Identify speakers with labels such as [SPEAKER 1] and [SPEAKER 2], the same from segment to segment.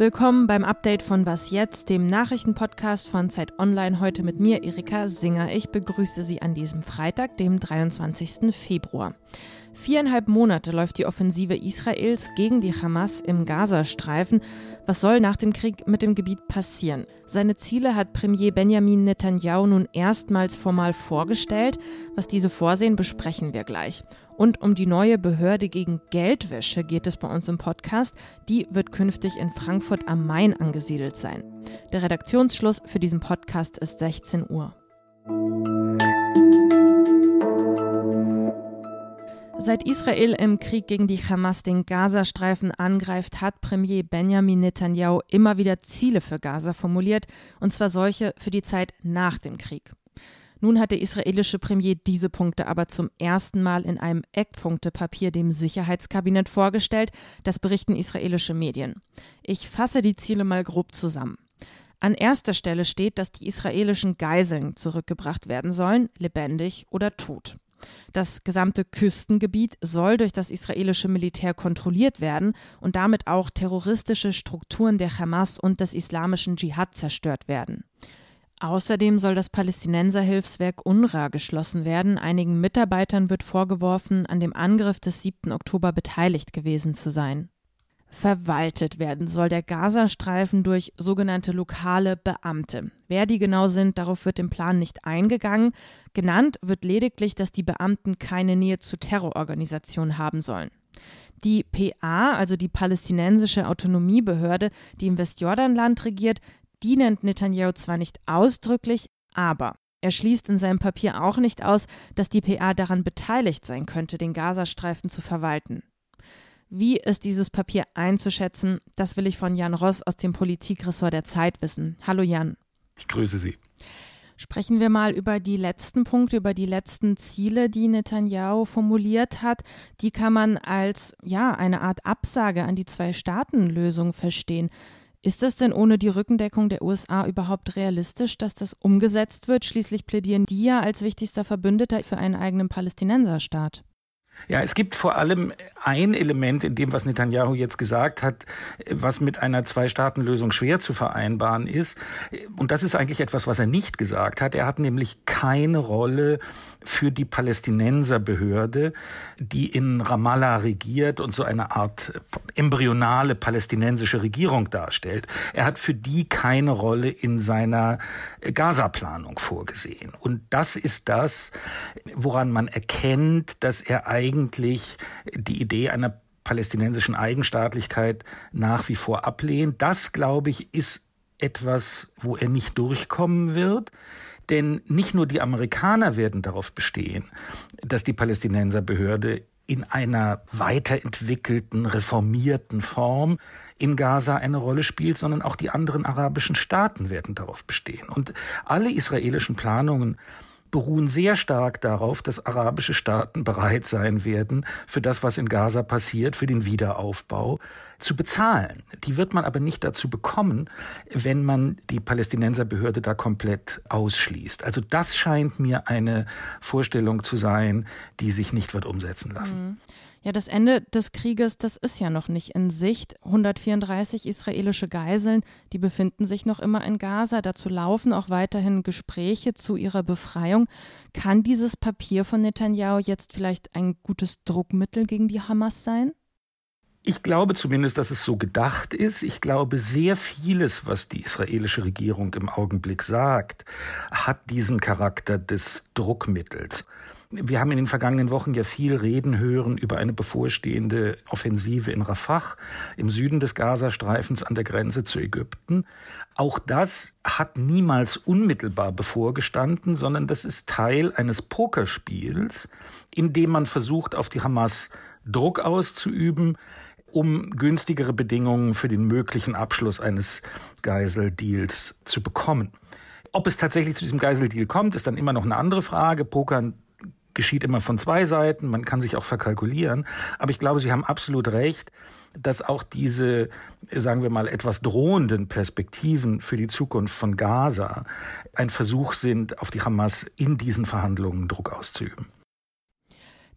[SPEAKER 1] Willkommen beim Update von Was jetzt, dem Nachrichtenpodcast von Zeit Online, heute mit mir, Erika Singer. Ich begrüße Sie an diesem Freitag, dem 23. Februar. Viereinhalb Monate läuft die Offensive Israels gegen die Hamas im Gazastreifen. Was soll nach dem Krieg mit dem Gebiet passieren? Seine Ziele hat Premier Benjamin Netanyahu nun erstmals formal vorgestellt. Was diese vorsehen, besprechen wir gleich. Und um die neue Behörde gegen Geldwäsche geht es bei uns im Podcast. Die wird künftig in Frankfurt am Main angesiedelt sein. Der Redaktionsschluss für diesen Podcast ist 16 Uhr. Seit Israel im Krieg gegen die Hamas den Gazastreifen angreift, hat Premier Benjamin Netanyahu immer wieder Ziele für Gaza formuliert, und zwar solche für die Zeit nach dem Krieg. Nun hat der israelische Premier diese Punkte aber zum ersten Mal in einem Eckpunktepapier dem Sicherheitskabinett vorgestellt, das berichten israelische Medien. Ich fasse die Ziele mal grob zusammen. An erster Stelle steht, dass die israelischen Geiseln zurückgebracht werden sollen, lebendig oder tot. Das gesamte Küstengebiet soll durch das israelische Militär kontrolliert werden und damit auch terroristische Strukturen der Hamas und des islamischen Dschihad zerstört werden. Außerdem soll das Palästinenserhilfswerk UNRWA geschlossen werden. Einigen Mitarbeitern wird vorgeworfen, an dem Angriff des 7. Oktober beteiligt gewesen zu sein verwaltet werden soll der Gazastreifen durch sogenannte lokale Beamte. Wer die genau sind, darauf wird im Plan nicht eingegangen. Genannt wird lediglich, dass die Beamten keine Nähe zu Terrororganisationen haben sollen. Die PA, also die palästinensische Autonomiebehörde, die im Westjordanland regiert, die nennt Netanyahu zwar nicht ausdrücklich, aber er schließt in seinem Papier auch nicht aus, dass die PA daran beteiligt sein könnte, den Gazastreifen zu verwalten. Wie ist dieses Papier einzuschätzen? Das will ich von Jan Ross aus dem Politikressort der Zeit wissen. Hallo Jan.
[SPEAKER 2] Ich grüße Sie.
[SPEAKER 1] Sprechen wir mal über die letzten Punkte, über die letzten Ziele, die Netanyahu formuliert hat. Die kann man als ja eine Art Absage an die Zwei-Staaten-Lösung verstehen. Ist das denn ohne die Rückendeckung der USA überhaupt realistisch, dass das umgesetzt wird? Schließlich plädieren die ja als wichtigster Verbündeter für einen eigenen Palästinenserstaat.
[SPEAKER 2] Ja, es gibt vor allem ein Element in dem, was Netanyahu jetzt gesagt hat, was mit einer Zwei-Staaten-Lösung schwer zu vereinbaren ist. Und das ist eigentlich etwas, was er nicht gesagt hat. Er hat nämlich keine Rolle für die Palästinenserbehörde, die in Ramallah regiert und so eine Art embryonale palästinensische Regierung darstellt. Er hat für die keine Rolle in seiner Gaza-Planung vorgesehen. Und das ist das, woran man erkennt, dass er eigentlich die Idee einer palästinensischen Eigenstaatlichkeit nach wie vor ablehnt. Das, glaube ich, ist etwas, wo er nicht durchkommen wird. Denn nicht nur die Amerikaner werden darauf bestehen, dass die Palästinenserbehörde in einer weiterentwickelten, reformierten Form in Gaza eine Rolle spielt, sondern auch die anderen arabischen Staaten werden darauf bestehen. Und alle israelischen Planungen beruhen sehr stark darauf, dass arabische Staaten bereit sein werden, für das, was in Gaza passiert, für den Wiederaufbau zu bezahlen. Die wird man aber nicht dazu bekommen, wenn man die Palästinenserbehörde da komplett ausschließt. Also das scheint mir eine Vorstellung zu sein, die sich nicht wird umsetzen lassen.
[SPEAKER 1] Mhm. Ja, das Ende des Krieges, das ist ja noch nicht in Sicht. 134 israelische Geiseln, die befinden sich noch immer in Gaza. Dazu laufen auch weiterhin Gespräche zu ihrer Befreiung. Kann dieses Papier von Netanyahu jetzt vielleicht ein gutes Druckmittel gegen die Hamas sein?
[SPEAKER 2] Ich glaube zumindest, dass es so gedacht ist. Ich glaube, sehr vieles, was die israelische Regierung im Augenblick sagt, hat diesen Charakter des Druckmittels. Wir haben in den vergangenen Wochen ja viel reden hören über eine bevorstehende Offensive in Rafah im Süden des Gazastreifens an der Grenze zu Ägypten. Auch das hat niemals unmittelbar bevorgestanden, sondern das ist Teil eines Pokerspiels, in dem man versucht, auf die Hamas Druck auszuüben, um günstigere Bedingungen für den möglichen Abschluss eines Geiseldeals zu bekommen. Ob es tatsächlich zu diesem Geiseldeal kommt, ist dann immer noch eine andere Frage. Pokern geschieht immer von zwei Seiten, man kann sich auch verkalkulieren. Aber ich glaube, Sie haben absolut recht, dass auch diese, sagen wir mal, etwas drohenden Perspektiven für die Zukunft von Gaza ein Versuch sind, auf die Hamas in diesen Verhandlungen Druck auszuüben.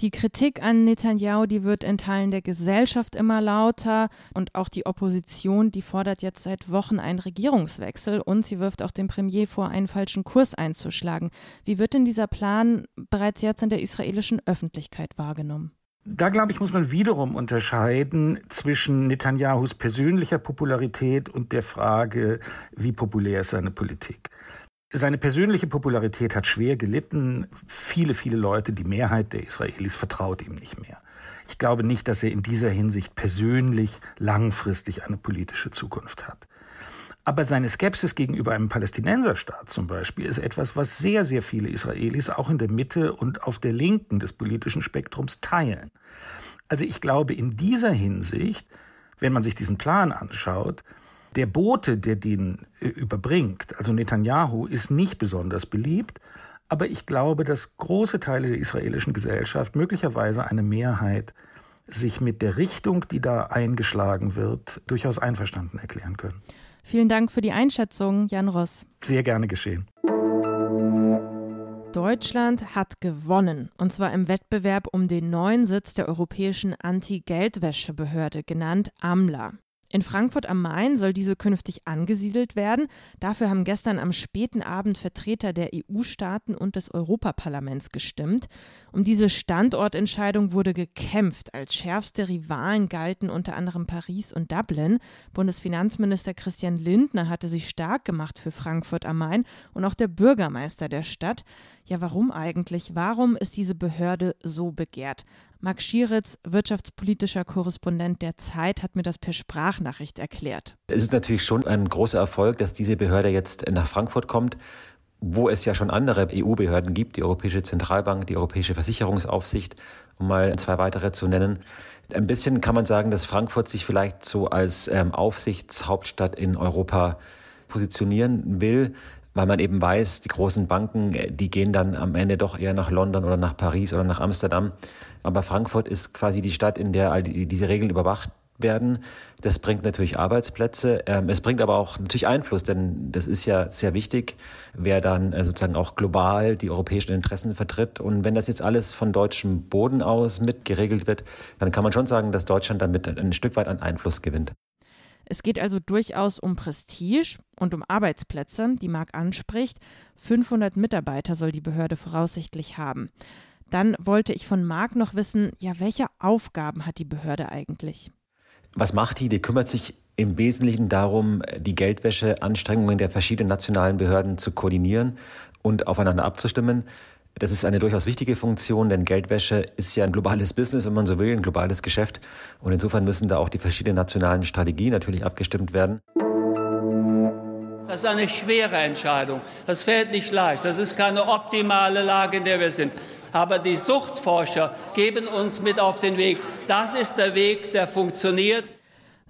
[SPEAKER 1] Die Kritik an Netanyahu, die wird in Teilen der Gesellschaft immer lauter und auch die Opposition, die fordert jetzt seit Wochen einen Regierungswechsel und sie wirft auch dem Premier vor, einen falschen Kurs einzuschlagen. Wie wird denn dieser Plan bereits jetzt in der israelischen Öffentlichkeit wahrgenommen?
[SPEAKER 2] Da glaube ich, muss man wiederum unterscheiden zwischen Netanyahus persönlicher Popularität und der Frage, wie populär ist seine Politik. Seine persönliche Popularität hat schwer gelitten. Viele, viele Leute, die Mehrheit der Israelis vertraut ihm nicht mehr. Ich glaube nicht, dass er in dieser Hinsicht persönlich langfristig eine politische Zukunft hat. Aber seine Skepsis gegenüber einem Palästinenserstaat zum Beispiel ist etwas, was sehr, sehr viele Israelis auch in der Mitte und auf der Linken des politischen Spektrums teilen. Also ich glaube, in dieser Hinsicht, wenn man sich diesen Plan anschaut, der Bote, der den äh, überbringt, also Netanyahu, ist nicht besonders beliebt, aber ich glaube, dass große Teile der israelischen Gesellschaft, möglicherweise eine Mehrheit, sich mit der Richtung, die da eingeschlagen wird, durchaus einverstanden erklären können.
[SPEAKER 1] Vielen Dank für die Einschätzung, Jan Ross.
[SPEAKER 2] Sehr gerne geschehen.
[SPEAKER 1] Deutschland hat gewonnen, und zwar im Wettbewerb um den neuen Sitz der Europäischen Anti-Geldwäschebehörde, genannt AMLA. In Frankfurt am Main soll diese künftig angesiedelt werden. Dafür haben gestern am späten Abend Vertreter der EU-Staaten und des Europaparlaments gestimmt. Um diese Standortentscheidung wurde gekämpft. Als schärfste Rivalen galten unter anderem Paris und Dublin. Bundesfinanzminister Christian Lindner hatte sich stark gemacht für Frankfurt am Main und auch der Bürgermeister der Stadt. Ja, warum eigentlich? Warum ist diese Behörde so begehrt? Max Schieritz, wirtschaftspolitischer Korrespondent der Zeit, hat mir das per Sprachnachricht erklärt.
[SPEAKER 3] Es ist natürlich schon ein großer Erfolg, dass diese Behörde jetzt nach Frankfurt kommt, wo es ja schon andere EU-Behörden gibt, die Europäische Zentralbank, die Europäische Versicherungsaufsicht, um mal zwei weitere zu nennen. Ein bisschen kann man sagen, dass Frankfurt sich vielleicht so als ähm, Aufsichtshauptstadt in Europa positionieren will weil man eben weiß, die großen Banken, äh, die gehen dann am Ende doch eher nach London oder nach Paris oder nach Amsterdam. Aber Frankfurt ist quasi die Stadt, in der all die, diese Regeln überwacht werden. Das bringt natürlich Arbeitsplätze. Ähm, es bringt aber auch natürlich Einfluss, denn das ist ja sehr wichtig, wer dann äh, sozusagen auch global die europäischen Interessen vertritt. Und wenn das jetzt alles von deutschem Boden aus mit geregelt wird, dann kann man schon sagen, dass Deutschland damit ein Stück weit an Einfluss gewinnt.
[SPEAKER 1] Es geht also durchaus um Prestige und um Arbeitsplätze, die Marc anspricht. 500 Mitarbeiter soll die Behörde voraussichtlich haben. Dann wollte ich von Marc noch wissen, ja, welche Aufgaben hat die Behörde eigentlich?
[SPEAKER 3] Was macht die? Die kümmert sich im Wesentlichen darum, die Geldwäscheanstrengungen der verschiedenen nationalen Behörden zu koordinieren und aufeinander abzustimmen. Das ist eine durchaus wichtige Funktion, denn Geldwäsche ist ja ein globales Business, wenn man so will, ein globales Geschäft. Und insofern müssen da auch die verschiedenen nationalen Strategien natürlich abgestimmt werden.
[SPEAKER 4] Das ist eine schwere Entscheidung. Das fällt nicht leicht. Das ist keine optimale Lage, in der wir sind. Aber die Suchtforscher geben uns mit auf den Weg. Das ist der Weg, der funktioniert.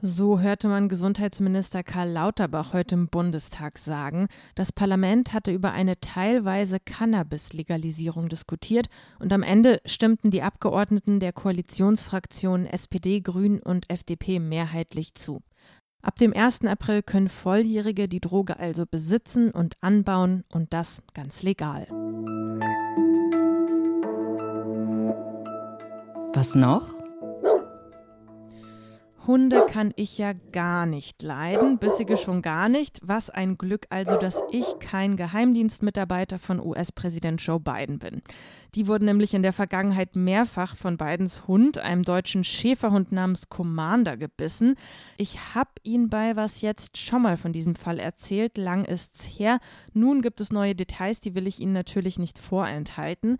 [SPEAKER 1] So hörte man Gesundheitsminister Karl Lauterbach heute im Bundestag sagen, das Parlament hatte über eine teilweise Cannabis-Legalisierung diskutiert und am Ende stimmten die Abgeordneten der Koalitionsfraktionen SPD, Grün und FDP mehrheitlich zu. Ab dem 1. April können Volljährige die Droge also besitzen und anbauen und das ganz legal.
[SPEAKER 5] Was noch?
[SPEAKER 1] Hunde kann ich ja gar nicht leiden, bissige schon gar nicht. Was ein Glück also, dass ich kein Geheimdienstmitarbeiter von US-Präsident Joe Biden bin. Die wurden nämlich in der Vergangenheit mehrfach von Bidens Hund, einem deutschen Schäferhund namens Commander, gebissen. Ich habe ihn bei was jetzt schon mal von diesem Fall erzählt, lang ist's her. Nun gibt es neue Details, die will ich Ihnen natürlich nicht vorenthalten.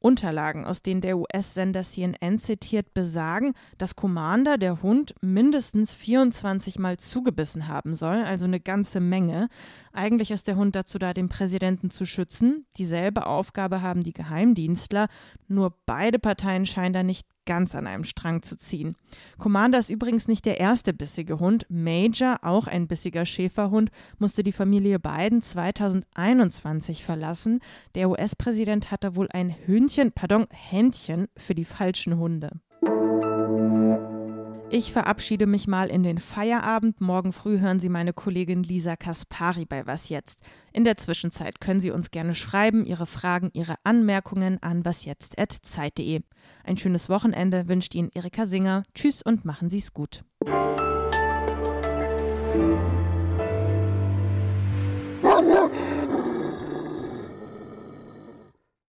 [SPEAKER 1] Unterlagen, aus denen der US-Sender CNN zitiert, besagen, dass Commander, der Hund, mindestens 24 Mal zugebissen haben soll, also eine ganze Menge. Eigentlich ist der Hund dazu da, den Präsidenten zu schützen. Dieselbe Aufgabe haben die Geheimdienstler, nur beide Parteien scheinen da nicht ganz an einem Strang zu ziehen. Commander ist übrigens nicht der erste bissige Hund. Major, auch ein bissiger Schäferhund, musste die Familie Biden 2021 verlassen. Der US-Präsident hatte wohl ein Hündchen, pardon, Händchen für die falschen Hunde. Ich verabschiede mich mal in den Feierabend. Morgen früh hören Sie meine Kollegin Lisa Kaspari bei Was jetzt. In der Zwischenzeit können Sie uns gerne schreiben, Ihre Fragen, Ihre Anmerkungen an wasjetzt.zeit.de. Ein schönes Wochenende wünscht Ihnen Erika Singer. Tschüss und machen Sie es gut.